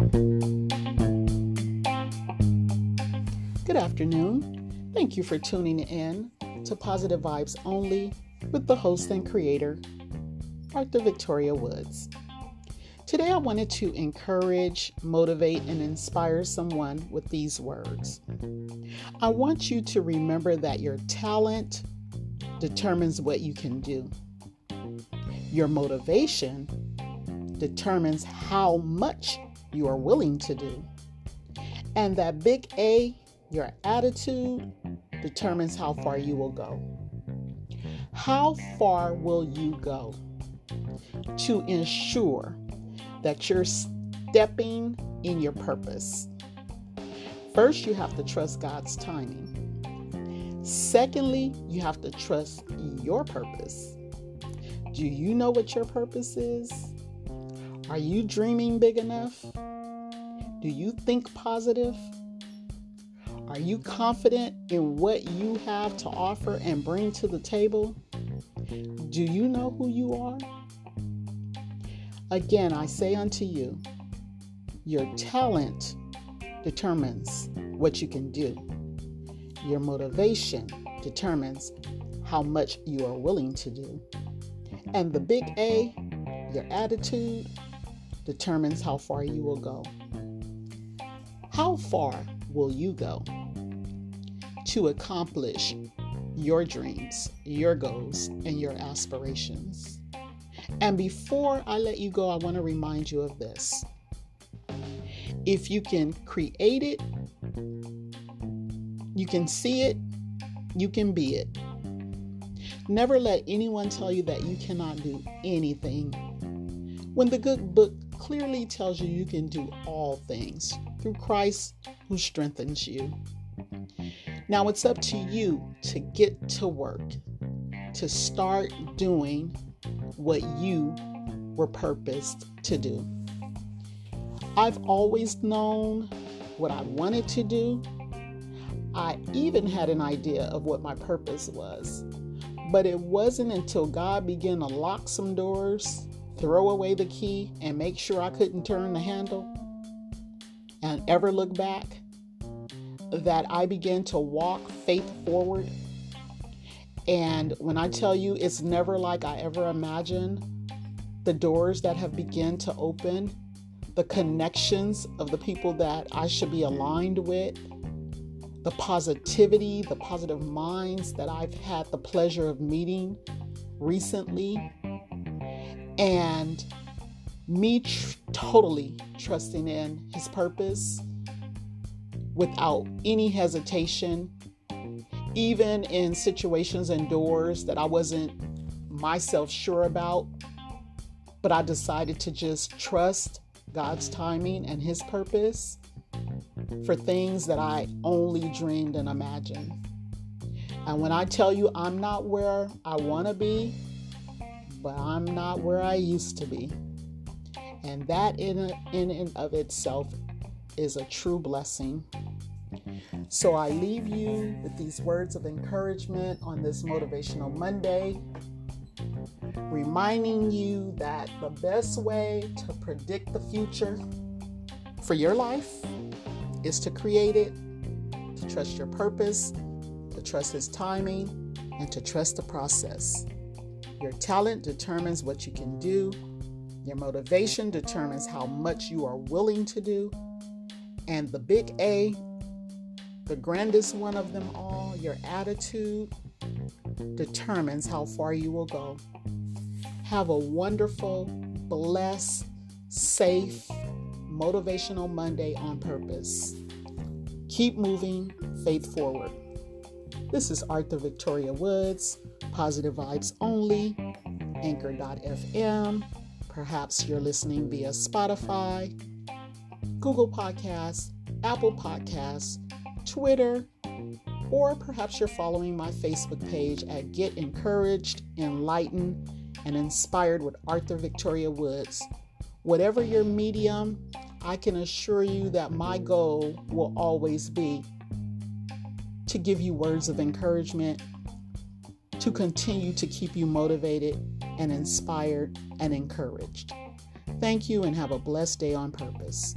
Good afternoon. Thank you for tuning in to Positive Vibes Only with the host and creator, Author Victoria Woods. Today, I wanted to encourage, motivate, and inspire someone with these words. I want you to remember that your talent determines what you can do, your motivation determines how much you are willing to do, and that big A your attitude determines how far you will go. How far will you go to ensure that you're stepping in your purpose? First, you have to trust God's timing. Secondly, you have to trust your purpose. Do you know what your purpose is? Are you dreaming big enough? Do you think positive? Are you confident in what you have to offer and bring to the table? Do you know who you are? Again, I say unto you, your talent determines what you can do. Your motivation determines how much you are willing to do. And the big A, your attitude, determines how far you will go. How far will you go? to accomplish your dreams, your goals, and your aspirations. And before I let you go, I want to remind you of this. If you can create it, you can see it, you can be it. Never let anyone tell you that you cannot do anything. When the good book clearly tells you you can do all things through Christ who strengthens you. Now it's up to you to get to work, to start doing what you were purposed to do. I've always known what I wanted to do. I even had an idea of what my purpose was. But it wasn't until God began to lock some doors, throw away the key, and make sure I couldn't turn the handle and ever look back that I began to walk faith forward. And when I tell you it's never like I ever imagined, the doors that have begun to open, the connections of the people that I should be aligned with, the positivity, the positive minds that I've had the pleasure of meeting recently, and me tr- totally trusting in His purpose without any hesitation, even in situations and doors that I wasn't myself sure about. But I decided to just trust God's timing and His purpose for things that I only dreamed and imagined. And when I tell you I'm not where I want to be, but I'm not where I used to be. And that in, in and of itself is a true blessing. So I leave you with these words of encouragement on this Motivational Monday, reminding you that the best way to predict the future for your life is to create it, to trust your purpose, to trust His timing, and to trust the process. Your talent determines what you can do. Your motivation determines how much you are willing to do. And the big A, the grandest one of them all, your attitude, determines how far you will go. Have a wonderful, blessed, safe, motivational Monday on purpose. Keep moving, faith forward. This is Author Victoria Woods, Positive Vibes Only, Anchor.fm. Perhaps you're listening via Spotify, Google Podcasts, Apple Podcasts, Twitter, or perhaps you're following my Facebook page at Get Encouraged, Enlightened, and Inspired with Author Victoria Woods. Whatever your medium, I can assure you that my goal will always be to give you words of encouragement, to continue to keep you motivated and inspired and encouraged. Thank you and have a blessed day on purpose.